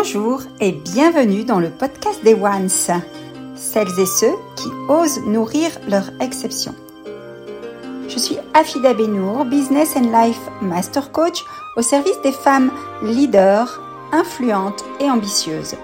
Bonjour et bienvenue dans le podcast des Ones, celles et ceux qui osent nourrir leur exception. Je suis Afida Benour, Business and Life Master Coach au service des femmes leaders, influentes et ambitieuses.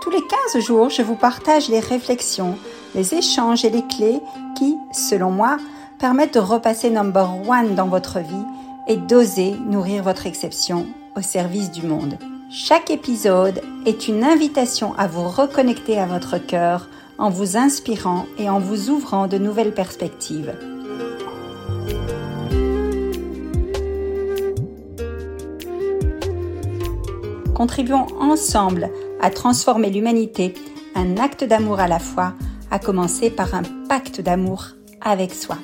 Tous les 15 jours, je vous partage les réflexions, les échanges et les clés qui, selon moi, permettent de repasser number one dans votre vie et d'oser nourrir votre exception au service du monde. Chaque épisode est une invitation à vous reconnecter à votre cœur en vous inspirant et en vous ouvrant de nouvelles perspectives. Contribuons ensemble à transformer l'humanité, un acte d'amour à la fois, à commencer par un pacte d'amour avec soi.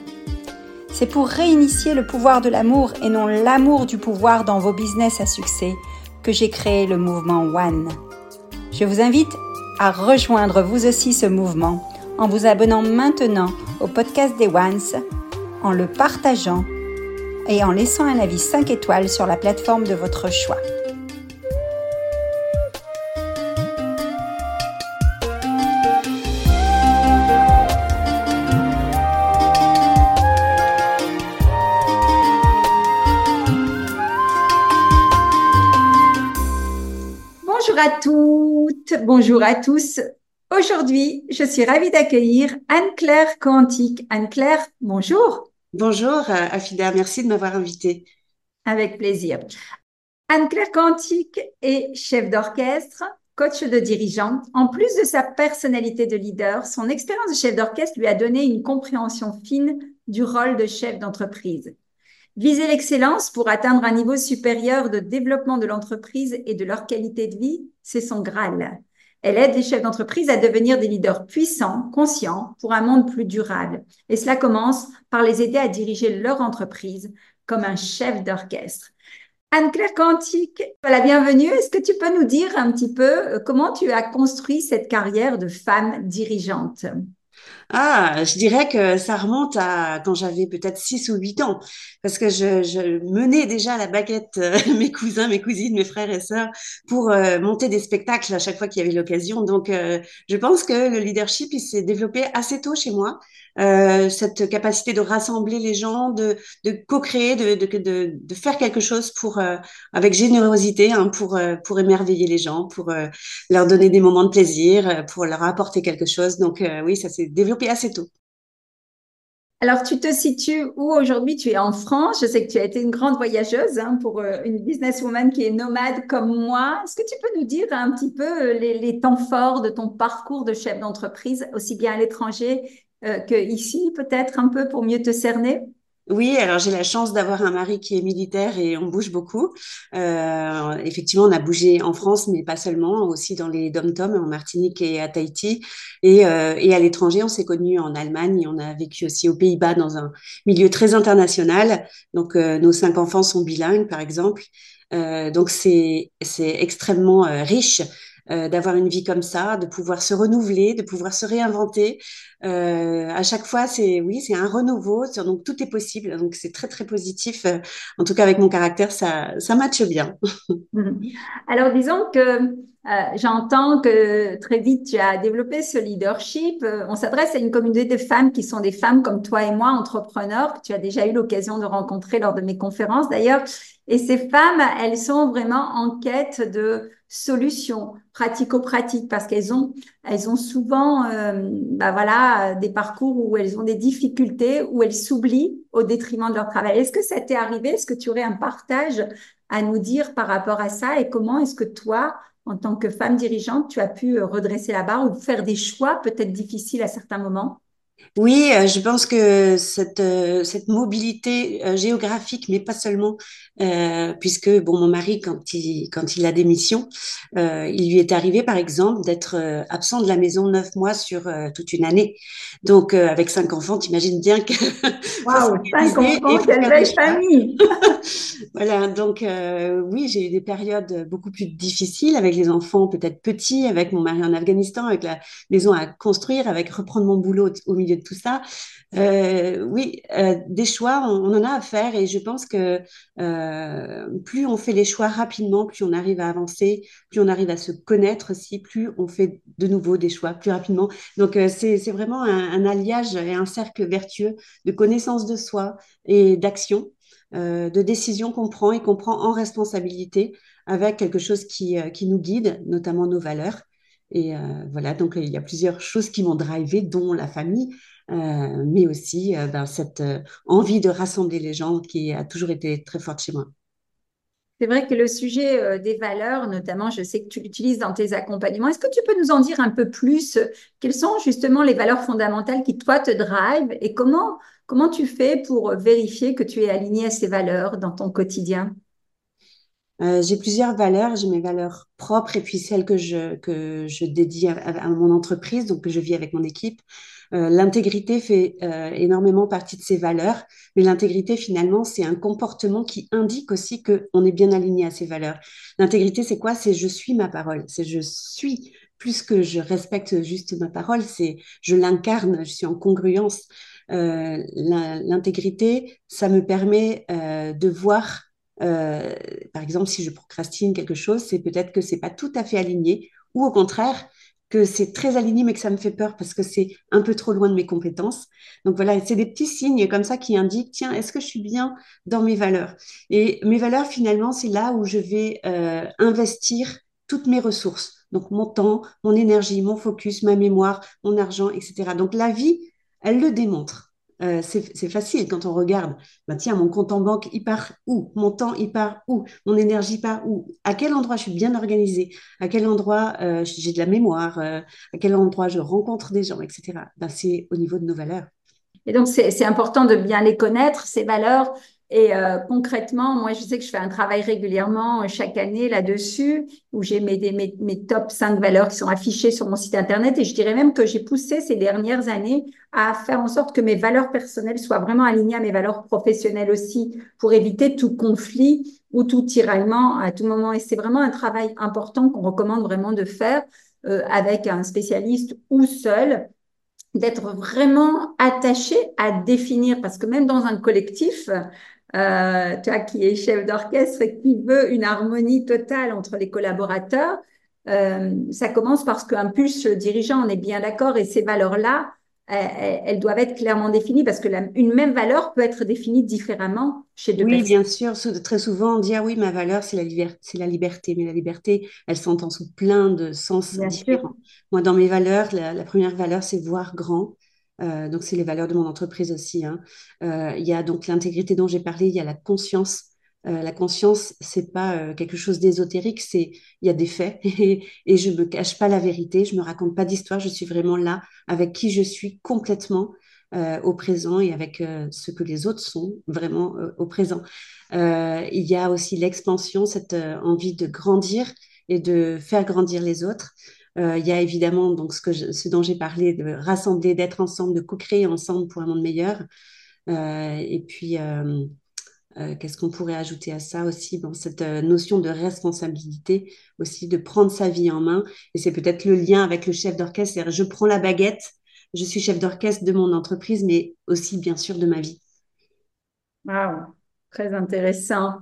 C'est pour réinitier le pouvoir de l'amour et non l'amour du pouvoir dans vos business à succès que j'ai créé le mouvement One. Je vous invite à rejoindre vous aussi ce mouvement en vous abonnant maintenant au podcast des Ones, en le partageant et en laissant un avis 5 étoiles sur la plateforme de votre choix. À toutes, bonjour à tous. Aujourd'hui, je suis ravie d'accueillir Anne-Claire Quantique. Anne-Claire, bonjour. Bonjour Afida, merci de m'avoir invitée. Avec plaisir. Anne-Claire Quantique est chef d'orchestre, coach de dirigeant. En plus de sa personnalité de leader, son expérience de chef d'orchestre lui a donné une compréhension fine du rôle de chef d'entreprise. Viser l'excellence pour atteindre un niveau supérieur de développement de l'entreprise et de leur qualité de vie, c'est son Graal. Elle aide les chefs d'entreprise à devenir des leaders puissants, conscients, pour un monde plus durable. Et cela commence par les aider à diriger leur entreprise comme un chef d'orchestre. Anne-Claire Quantique, la bienvenue. Est-ce que tu peux nous dire un petit peu euh, comment tu as construit cette carrière de femme dirigeante? Ah, je dirais que ça remonte à quand j'avais peut-être 6 ou 8 ans, parce que je, je menais déjà à la baguette euh, mes cousins, mes cousines, mes frères et sœurs pour euh, monter des spectacles à chaque fois qu'il y avait l'occasion. Donc, euh, je pense que le leadership, il s'est développé assez tôt chez moi. cette capacité de rassembler les gens, de, de co-créer, de, de, de, faire quelque chose pour avec générosité, hein, pour pour émerveiller les gens, pour leur donner des moments de plaisir, pour leur apporter quelque chose. Donc oui, ça s'est développé assez tôt. Alors, tu te situes où aujourd'hui? Tu es en France. Je sais que tu as été une grande voyageuse hein, pour euh, une businesswoman qui est nomade comme moi. Est-ce que tu peux nous dire un petit peu euh, les, temps forts de ton parcours de chef d'entreprise, aussi bien à l'étranger euh, qu'ici, peut-être un peu pour mieux te cerner? Oui, alors j'ai la chance d'avoir un mari qui est militaire et on bouge beaucoup. Euh, effectivement, on a bougé en France, mais pas seulement, aussi dans les dom-toms, en Martinique et à Tahiti. Et, euh, et à l'étranger, on s'est connus en Allemagne et on a vécu aussi aux Pays-Bas dans un milieu très international. Donc, euh, nos cinq enfants sont bilingues, par exemple. Euh, donc, c'est extrêmement euh, riche. Euh, d'avoir une vie comme ça, de pouvoir se renouveler, de pouvoir se réinventer. Euh, à chaque fois, c'est oui, c'est un renouveau, donc tout est possible. Donc c'est très très positif. Euh, en tout cas, avec mon caractère, ça ça matche bien. Alors disons que j'entends que très vite tu as développé ce leadership. On s'adresse à une communauté de femmes qui sont des femmes comme toi et moi, entrepreneurs, que tu as déjà eu l'occasion de rencontrer lors de mes conférences d'ailleurs. Et ces femmes, elles sont vraiment en quête de solutions pratico-pratiques parce qu'elles ont, souvent, euh, bah des parcours où elles ont des difficultés, où elles s'oublient au détriment de leur travail. Est-ce que ça t'est arrivé? Est-ce que tu aurais un partage à nous dire par rapport à ça? Et comment est-ce que toi, en tant que femme dirigeante, tu as pu redresser la barre ou faire des choix peut-être difficiles à certains moments? Oui, euh, je pense que cette, euh, mobilité euh, géographique, mais pas seulement, puisque bon, mon mari, quand il, quand il a des missions, il lui est arrivé, par exemple, d'être absent de la maison neuf mois sur toute une année. Donc, avec cinq enfants, tu imagines bien que... Waouh, cinq enfants, quelle belle famille Voilà, donc oui, j'ai eu des périodes beaucoup plus difficiles avec les enfants peut-être petits, avec mon mari en Afghanistan, avec la maison à construire, avec reprendre mon boulot au milieu de tout ça. Euh, oui, euh, des choix, on, en a à faire et je pense que plus on fait les choix rapidement, plus on arrive à avancer, plus on arrive à se connaître aussi, plus on fait de nouveau des choix plus rapidement. Donc c'est vraiment un, alliage et un cercle vertueux de connaissance de soi et d'action. de décisions qu'on prend et qu'on prend en responsabilité avec quelque chose qui, qui nous guide, notamment nos valeurs. Et euh, voilà, donc il y a plusieurs choses qui m'ont drivé, dont la famille, euh, mais aussi euh, ben, cette envie de rassembler les gens qui a toujours été très forte chez moi. C'est vrai que le sujet des valeurs, notamment, je sais que tu l'utilises dans tes accompagnements. Est-ce que tu peux nous en dire un peu plus? Quelles sont justement les valeurs fondamentales qui, toi, te drivent? Et comment, comment tu fais pour vérifier que tu es aligné à ces valeurs dans ton quotidien? Euh, j'ai plusieurs valeurs. J'ai mes valeurs propres et puis celles que je, que je dédie à, mon entreprise, donc que je vis avec mon équipe. Euh, l'intégrité fait euh, énormément partie de ces valeurs, mais l'intégrité finalement c'est un comportement qui indique aussi que on est bien aligné à ces valeurs. L'intégrité c'est quoi? C'est je suis ma parole, c'est je suis plus que je respecte juste ma parole, c'est je l'incarne, je suis en congruence. l'intégrité, ça me permet de voir euh, par exemple, si je procrastine quelque chose, c'est peut-être que c'est pas tout à fait aligné, ou au contraire, que c'est très aligné mais que ça me fait peur parce que c'est un peu trop loin de mes compétences. Donc voilà, c'est des petits signes comme ça qui indiquent, tiens, est-ce que je suis bien dans mes valeurs? Et mes valeurs, finalement, c'est là où je vais euh, investir toutes mes ressources. Donc mon temps, mon énergie, mon focus, ma mémoire, mon argent, etc. Donc la vie, elle le démontre. Euh, c'est facile quand on regarde. Bah, tiens, mon compte en banque, il part où? Mon temps, il part où? Mon énergie part où? À quel endroit je suis bien organisée? À quel endroit euh, j'ai de la mémoire? Euh, À quel endroit je rencontre des gens, etc. Bah, c'est au niveau de nos valeurs. Et donc, c'est important de bien les connaître, ces valeurs, et euh, concrètement, moi, je sais que je fais un travail régulièrement euh, chaque année là-dessus, où j'ai mes, mes, mes, top 5 valeurs qui sont affichées sur mon site Internet. Et je dirais même que j'ai poussé ces dernières années à faire en sorte que mes valeurs personnelles soient vraiment alignées à mes valeurs professionnelles aussi, pour éviter tout conflit ou tout tiraillement à tout moment. Et c'est vraiment un travail important qu'on recommande vraiment de faire euh, avec un spécialiste ou seul d'être vraiment attaché à définir, parce que même dans un collectif, euh, toi qui es chef d'orchestre et qui veut une harmonie totale entre les collaborateurs, euh, ça commence parce qu'un pulse dirigeant, on est bien d'accord, et ces valeurs-là, elles, doivent être clairement définies parce que une même valeur peut être définie différemment chez deux oui, bien sûr. Très souvent, on dit ah oui, ma valeur c'est la, c'est la liberté, mais la liberté, elle s'entend sous plein de sens différents. Moi, dans mes valeurs, la première valeur c'est voir grand. Euh, donc, c'est les valeurs de mon entreprise aussi. Hein. Euh, il y a donc l'intégrité dont j'ai parlé, il y a la conscience. Euh, la conscience, c'est pas quelque chose d'ésotérique, c'est il y a des faits et, et je me cache pas la vérité, je me raconte pas d'histoire, je suis vraiment là avec qui je suis complètement au présent et avec ce que les autres sont vraiment au présent. il y a aussi l'expansion, cette envie de grandir et de faire grandir les autres. Euh, il y a évidemment donc ce, que ce dont j'ai parlé, de rassembler, d'être ensemble, de co-créer ensemble pour un monde meilleur. Euh, et puis, euh, qu'est-ce qu'on pourrait ajouter à ça aussi bon, Cette notion de responsabilité aussi, de prendre sa vie en main? Et c'est peut-être le lien avec le chef d'orchestre, c'est-à-dire je prends la baguette, je suis chef d'orchestre de mon entreprise, mais aussi bien sûr de ma vie. Wow, très intéressant.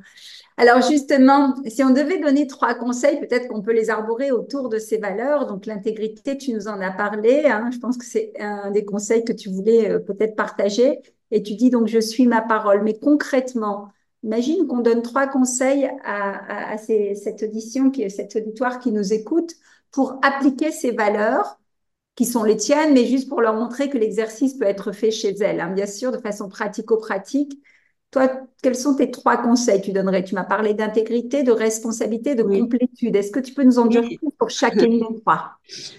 Alors justement, si on devait donner trois conseils, peut-être qu'on peut les arborer autour de ces valeurs. Donc l'intégrité, tu nous en as parlé. Hein. je pense que c'est un des conseils que tu voulais euh, peut-être partager. Et tu dis donc je suis ma parole. Mais concrètement, imagine qu'on donne trois conseils à, cette audition, qui, cet auditoire qui nous écoute, pour appliquer ces valeurs qui sont les tiennes, mais juste pour leur montrer que l'exercice peut être fait chez elles, hein. bien sûr, de façon pratico-pratique toi, quels sont tes trois conseils que tu donnerais? Tu m'as parlé d'intégrité, de responsabilité, de complétude. Est-ce que tu peux nous en dire plus pour chacune des trois?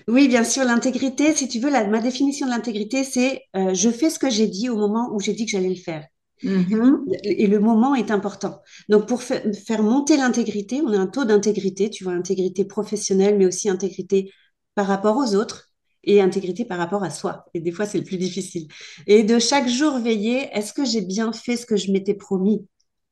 Oui, bien sûr. L'intégrité, si tu veux, ma définition de l'intégrité, c'est euh, je fais ce que j'ai dit au moment où j'ai dit que j'allais le faire. Mm-hmm. Et le moment est important. Donc, pour faire monter l'intégrité, on a un taux d'intégrité, tu vois, intégrité professionnelle, mais aussi intégrité par rapport aux autres et intégrité par rapport à soi. Et des fois, c'est le plus difficile. Et de chaque jour veiller, est-ce que j'ai bien fait ce que je m'étais promis?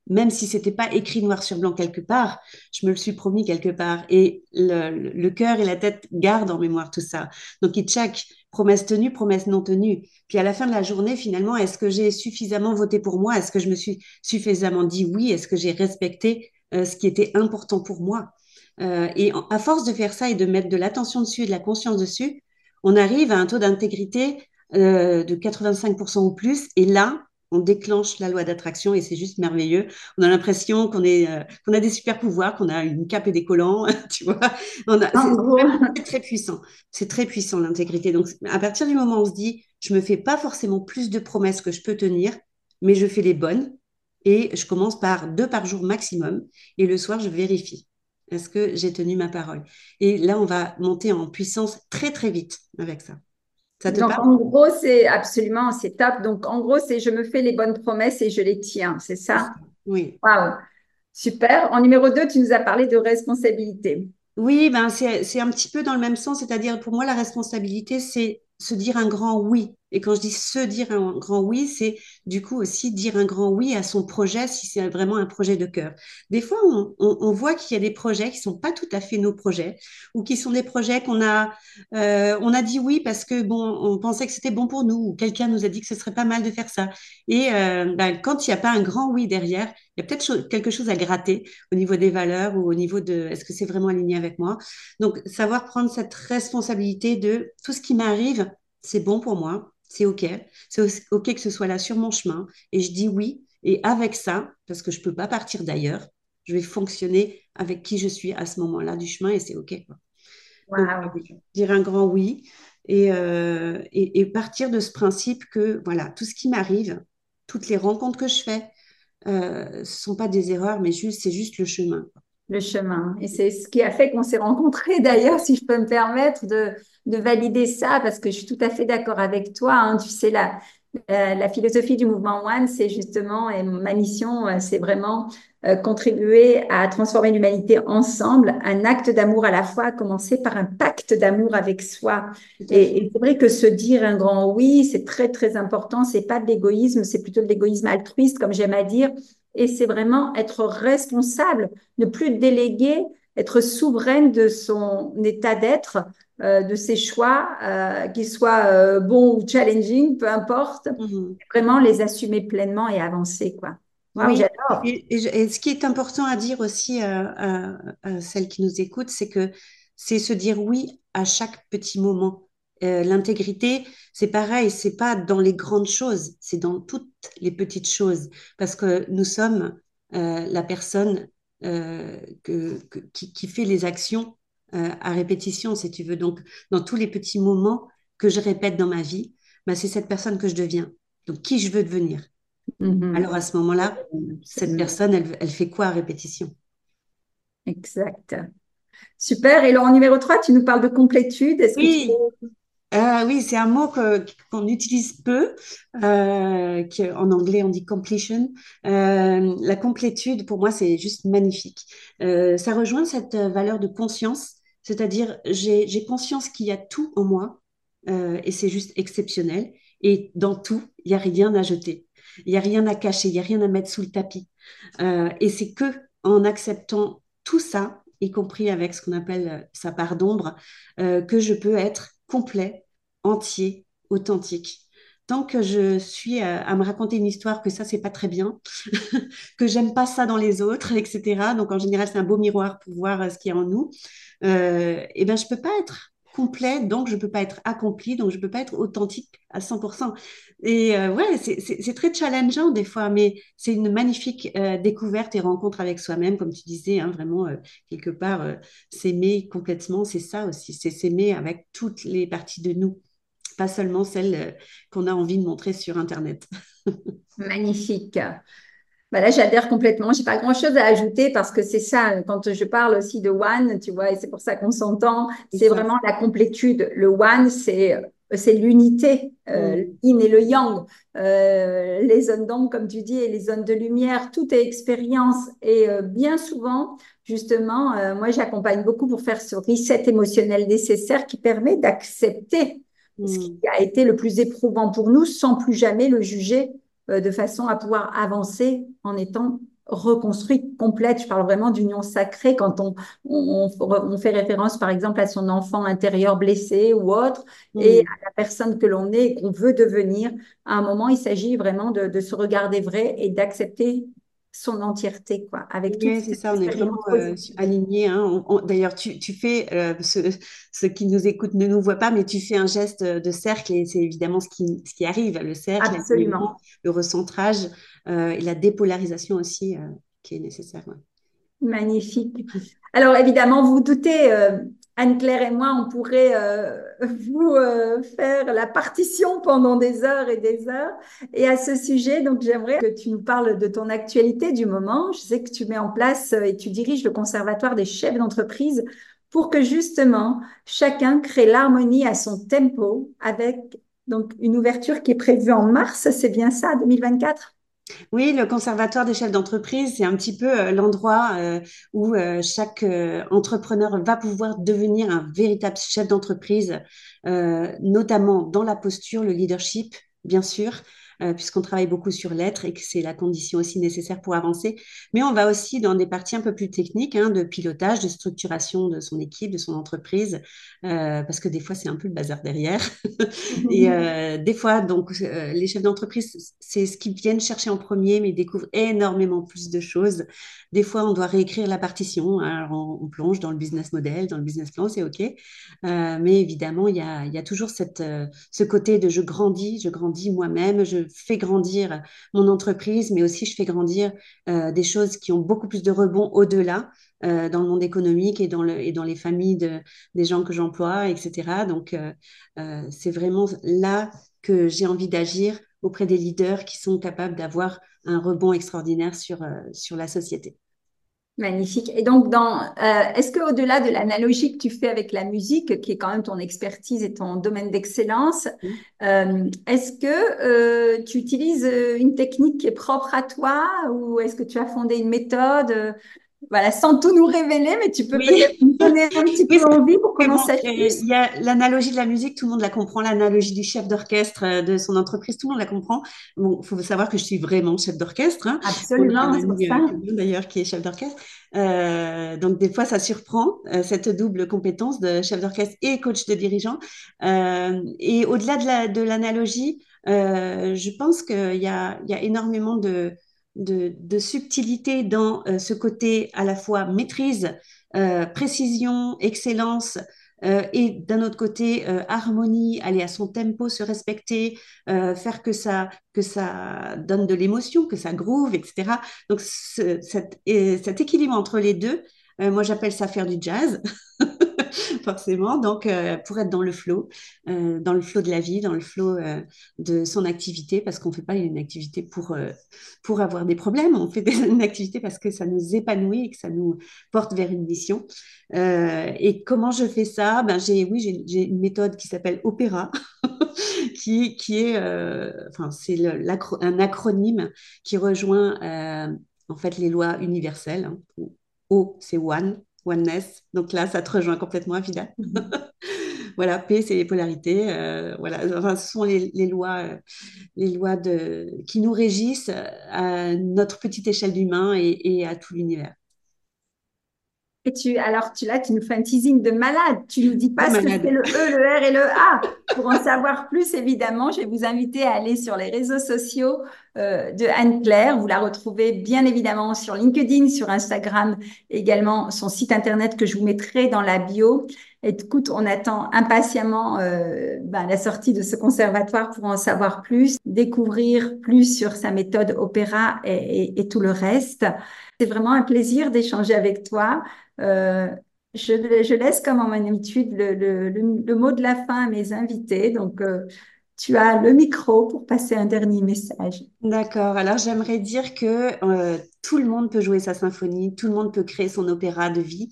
Même si c'était pas écrit noir sur blanc quelque part, je me le suis promis quelque part. Et le, cœur et la tête gardent en mémoire tout ça. Donc, il check promesse tenue, promesse non tenue. Puis à la fin de la journée, finalement, est-ce que j'ai suffisamment voté pour moi? Est-ce que je me suis suffisamment dit oui? Est-ce que j'ai respecté euh, ce qui était important pour moi? Euh, Et à force de faire ça et de mettre de l'attention dessus et de la conscience dessus, on arrive à un taux d'intégrité euh, de 85% ou plus. Et là, on déclenche la loi d'attraction et c'est juste merveilleux. On a l'impression qu'on est, euh, qu'on a des super pouvoirs, qu'on a une cape et des collants, tu vois. c'est très puissant. C'est très puissant l'intégrité. Donc, à partir du moment où on se dit, je me fais pas forcément plus de promesses que je peux tenir, mais je fais les bonnes et je commence par deux par jour maximum et le soir, je vérifie. Est-ce que j'ai tenu ma parole Et là, on va monter en puissance très, très vite avec ça. Donc, en gros, c'est absolument, c'est top. Donc, en gros, c'est je me fais les bonnes promesses et je les tiens, c'est ça? Oui. Waouh, super. En numéro 2, tu nous as parlé de responsabilité. Oui, ben c'est un petit peu dans le même sens, c'est-à-dire pour moi, la responsabilité, c'est se dire un grand oui. Et quand je dis se dire un grand oui, c'est du coup aussi dire un grand oui à son projet si c'est vraiment un projet de cœur. Des fois, on, voit qu'il y a des projets qui sont pas tout à fait nos projets ou qui sont des projets qu'on a, euh, a dit oui parce que bon, on pensait que c'était bon pour nous ou quelqu'un nous a dit que ce serait pas mal de faire ça. Et euh, ben, quand il n'y a pas un grand oui derrière, il y a peut-être quelque chose à gratter au niveau des valeurs ou au niveau de est-ce que c'est vraiment aligné avec moi. Donc, savoir prendre cette responsabilité de tout ce qui m'arrive, c'est bon pour moi c'est OK. C'est OK que ce soit là sur mon chemin. Et je dis oui. Et avec ça, parce que je ne peux pas partir d'ailleurs, je vais fonctionner avec qui je suis à ce moment-là du chemin et c'est OK. dire un grand oui euh, et, et, partir de ce principe que voilà, tout ce qui m'arrive, toutes les rencontres que je fais, euh, ce ne sont pas des erreurs, mais juste, c'est juste le chemin le chemin. Et c'est ce qui a fait qu'on s'est rencontrés d'ailleurs, si je peux me permettre de, de, valider ça, parce que je suis tout à fait d'accord avec toi. Hein. Tu sais, la, la, philosophie du mouvement One, c'est justement, et ma mission, euh, c'est vraiment euh, contribuer à transformer l'humanité ensemble, un acte d'amour à la fois, commencer par un pacte d'amour avec soi. Et, et c'est vrai que se dire un grand oui, c'est très très important. C'est pas de l'égoïsme, c'est plutôt de l'égoïsme altruiste, comme j'aime à dire et c'est vraiment être responsable, ne plus déléguer, être souveraine de son état d'être, euh, de ses choix, euh, qu'ils soient euh, bons ou challenging, peu importe, mhm. vraiment les assumer pleinement et avancer, quoi. oui, j'adore. Et, ce qui est important à dire aussi à celles qui nous écoutent, c'est que c'est se dire oui à chaque petit moment. Euh, l'intégrité, c'est pareil, c'est pas dans les grandes choses, c'est dans toutes les petites choses, parce que nous sommes euh, la personne euh, que, qui, fait les actions à répétition, si tu veux. Donc, dans tous les petits moments que je répète dans ma vie, bah, c'est cette personne que je deviens. Donc, qui je veux devenir? Mm-hmm. Alors, à ce moment-là, cette personne, elle, elle fait quoi à répétition? Exact. Super. Et en numéro 3, tu nous parles de complétude. Est-ce oui. que tu euh, oui, c'est un mot qu'on utilise peu, euh, en anglais on dit completion. Euh, la complétude, pour moi, c'est juste magnifique. Euh, ça rejoint cette valeur de conscience, c'est-à-dire j'ai conscience qu'il y a tout en moi et c'est juste exceptionnel. Et dans tout, il n'y a rien à jeter, il n'y a rien à cacher, il n'y a rien à mettre sous le tapis. Et c'est que en acceptant tout ça, y compris avec ce qu'on appelle sa part d'ombre, que je peux être complet, entier, authentique. Tant que je suis à, me raconter une histoire que ça, c'est pas très bien, que j'aime pas ça dans les autres, etc. Donc, en général, c'est un beau miroir pour voir euh, ce qu'il y a en nous. Euh, et ben, je peux pas être complet, donc je peux pas être accompli, donc je peux pas être authentique à 100%. Et euh, ouais, c'est très challengeant des fois, mais c'est une magnifique euh, découverte et rencontre avec soi-même, comme tu disais, hein, vraiment, euh, quelque part, s'aimer complètement, c'est ça aussi, c'est s'aimer avec toutes les parties de nous, pas seulement celles qu'on a envie de montrer sur Internet. Magnifique. Bah là, j'adhère complètement. J'ai pas grand-chose à ajouter parce que c'est ça, quand je parle aussi de one, tu vois, et c'est pour ça qu'on s'entend, c'est vraiment la complétude. Le one, c'est c'est l'unité, euh, mm. yin et le yang, euh, les zones d'ombre, comme tu dis, et les zones de lumière, tout est expérience. Et euh, bien souvent, justement, euh, moi, j'accompagne beaucoup pour faire ce reset émotionnel nécessaire qui permet d'accepter ce mm. qui a été le plus éprouvant pour nous sans plus jamais le juger de façon à pouvoir avancer en étant reconstruite, complète. Je parle vraiment d'union sacrée quand on, on, on, fait référence, par exemple, à son enfant intérieur blessé ou autre, et à la personne que l'on est et qu'on veut devenir. À un moment, il s'agit vraiment de, de se regarder vrai et d'accepter son entièreté, quoi. Avec oui, c'est ça, on est vraiment euh, alignés. Hein. D'ailleurs, tu, tu, fais, euh, ceux, qui nous écoutent ne nous voient pas, mais tu fais un geste de cercle et c'est évidemment ce qui, ce qui arrive, le cercle, le recentrage euh, et la dépolarisation aussi qui est nécessaire. Magnifique. Alors évidemment, vous, vous doutez, Anne-Claire et moi, on pourrait euh, vous euh, faire la partition pendant des heures et des heures. Et à ce sujet, donc j'aimerais que tu nous parles de ton actualité du moment. Je sais que tu mets en place euh, et tu diriges le Conservatoire des chefs d'entreprise pour que justement chacun crée l'harmonie à son tempo avec donc une ouverture qui est prévue en mars, c'est bien ça, 2024 oui, le conservatoire des chefs d'entreprise, c'est un petit peu euh, l'endroit euh, où euh, chaque entrepreneur va pouvoir devenir un véritable chef d'entreprise, notamment dans la posture, le leadership, bien sûr, euh, puisqu'on travaille beaucoup sur l'être et que c'est la condition aussi nécessaire pour avancer. Mais on va aussi dans des parties un peu plus techniques, hein, de pilotage, de structuration de son équipe, de son entreprise, euh, parce que des fois, c'est un peu le bazar derrière. et euh, des fois, donc, les chefs d'entreprise, c'est ce qu'ils viennent chercher en premier, mais ils découvrent énormément plus de choses. Des fois, on doit réécrire la partition. Alors, on, plonge dans le business model, dans le business plan, c'est OK. mais évidemment, il y a, y a, toujours cette, ce côté de je grandis, je grandis moi-même, je fais grandir mon entreprise, mais aussi je fais grandir euh, des choses qui ont beaucoup plus de rebond au-delà euh, dans le monde économique et dans, les familles de, des gens que j'emploie, etc. Donc, euh, c'est vraiment là que j'ai envie d'agir auprès des leaders qui sont capables d'avoir un rebond extraordinaire sur la société. Magnifique. Et donc, dans, euh, est-ce qu'au-delà de l'analogie que tu fais avec la musique, qui est quand même ton expertise et ton domaine d'excellence, euh, est-ce que euh, tu utilises une technique qui est propre à toi ou est-ce que tu as fondé une méthode voilà, sans tout nous révéler, mais tu peux peut-être nous donner un petit peu envie pour qu'on Il y a l'analogie de la musique, tout le monde la comprend. L'analogie du chef d'orchestre euh, de son entreprise, tout le monde la comprend. Bon, il faut savoir que je suis vraiment chef d'orchestre. Hein. Absolument, c'est ça. Euh, d'ailleurs, qui est chef d'orchestre. Euh, donc, des fois, ça surprend, euh, cette double compétence de chef d'orchestre et coach de dirigeant. Euh, et au-delà de l'analogie, la, je pense qu'il y a, y a énormément de de, subtilité dans euh, ce côté à la fois maîtrise, euh, précision, excellence, euh, et d'un autre côté harmonie, aller à son tempo, se respecter, faire que ça que ça donne de l'émotion, que ça groove, etc. Donc cet, cet, équilibre entre les deux, moi j'appelle ça faire du jazz. forcément. Donc, euh, pour être dans le flow, euh, dans le flow de la vie, dans le flow euh, de son activité, parce qu'on ne fait pas une activité pour, pour avoir des problèmes, on fait une activité parce que ça nous épanouit et que ça nous porte vers une mission. et comment je fais ça? Ben, j'ai, Oui, j'ai une méthode qui s'appelle Opéra. qui, qui est, enfin, c'est un acronyme qui rejoint en fait les lois universelles. Hein. O, c'est one, oneness. Donc là, ça te rejoint complètement. Mhm. voilà, P, c'est les polarités. Euh, voilà, enfin, ce sont les, lois, euh, les lois de, qui nous régissent à notre petite échelle d'humain et, à tout l'univers. Et tu, alors tu là, tu nous fais un teasing de malade. Tu nous dis pas ce que c'est le E, le R et le A. Pour en savoir plus, évidemment, je vais vous inviter à aller sur les réseaux sociaux euh, de Anne-Claire. Vous la retrouvez bien évidemment sur LinkedIn, sur Instagram, également son site internet que je vous mettrai dans la bio. Écoute, on attend impatiemment euh, ben, la sortie de ce conservatoire pour en savoir plus, découvrir plus sur sa méthode opéra et, tout le reste. C'est vraiment un plaisir d'échanger avec toi. Euh, je, laisse comme en habitude le, mot de la fin à mes invités. Donc, euh, tu as le micro pour passer un dernier message. D'accord. Alors, j'aimerais dire que euh, tout le monde peut jouer sa symphonie, tout le monde peut créer son opéra de vie.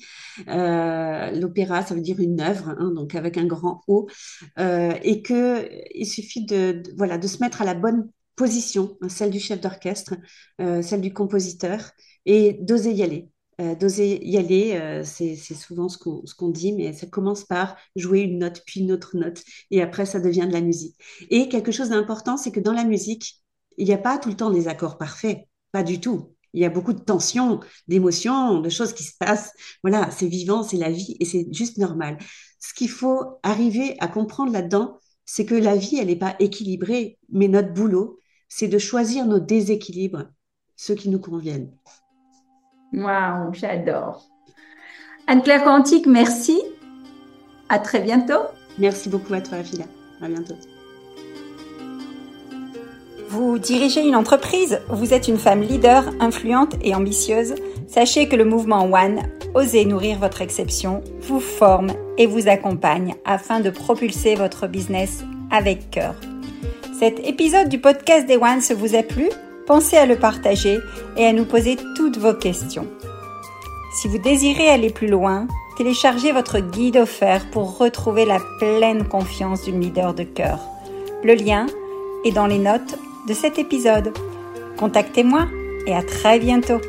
L'opéra, ça veut dire une œuvre, hein, donc avec un grand O, et que il suffit de, voilà de se mettre à la bonne position, celle du chef d'orchestre, celle du compositeur, et d'oser y aller. Euh, d'oser y aller, euh, c'est souvent ce qu'on dit, mais ça commence par jouer une note, puis une autre note, et après ça devient de la musique. Et quelque chose d'important, c'est que dans la musique, il n'y a pas tout le temps des accords parfaits, pas du tout. il y a beaucoup de tensions, d'émotions, de choses qui se passent. Voilà, c'est vivant, c'est la vie et c'est juste normal. Ce qu'il faut arriver à comprendre là-dedans, c'est que la vie, elle n'est pas équilibrée, mais notre boulot, c'est de choisir nos déséquilibres, ceux qui nous conviennent. Waouh, j'adore. Anne-Claire Quantique, merci. À très bientôt. Merci beaucoup à toi, Phila. À bientôt. Vous dirigez une entreprise, vous êtes une femme leader, influente et ambitieuse. Sachez que le mouvement One, Osez nourrir votre exception, vous forme et vous accompagne afin de propulser votre business avec cœur. Cet épisode du podcast des One se vous a plu? Pensez à le partager et à nous poser toutes vos questions. Si vous désirez aller plus loin, téléchargez votre guide offert pour retrouver la pleine confiance d'une leader de cœur. Le lien est dans les notes de cet épisode. Contactez-moi et à très bientôt.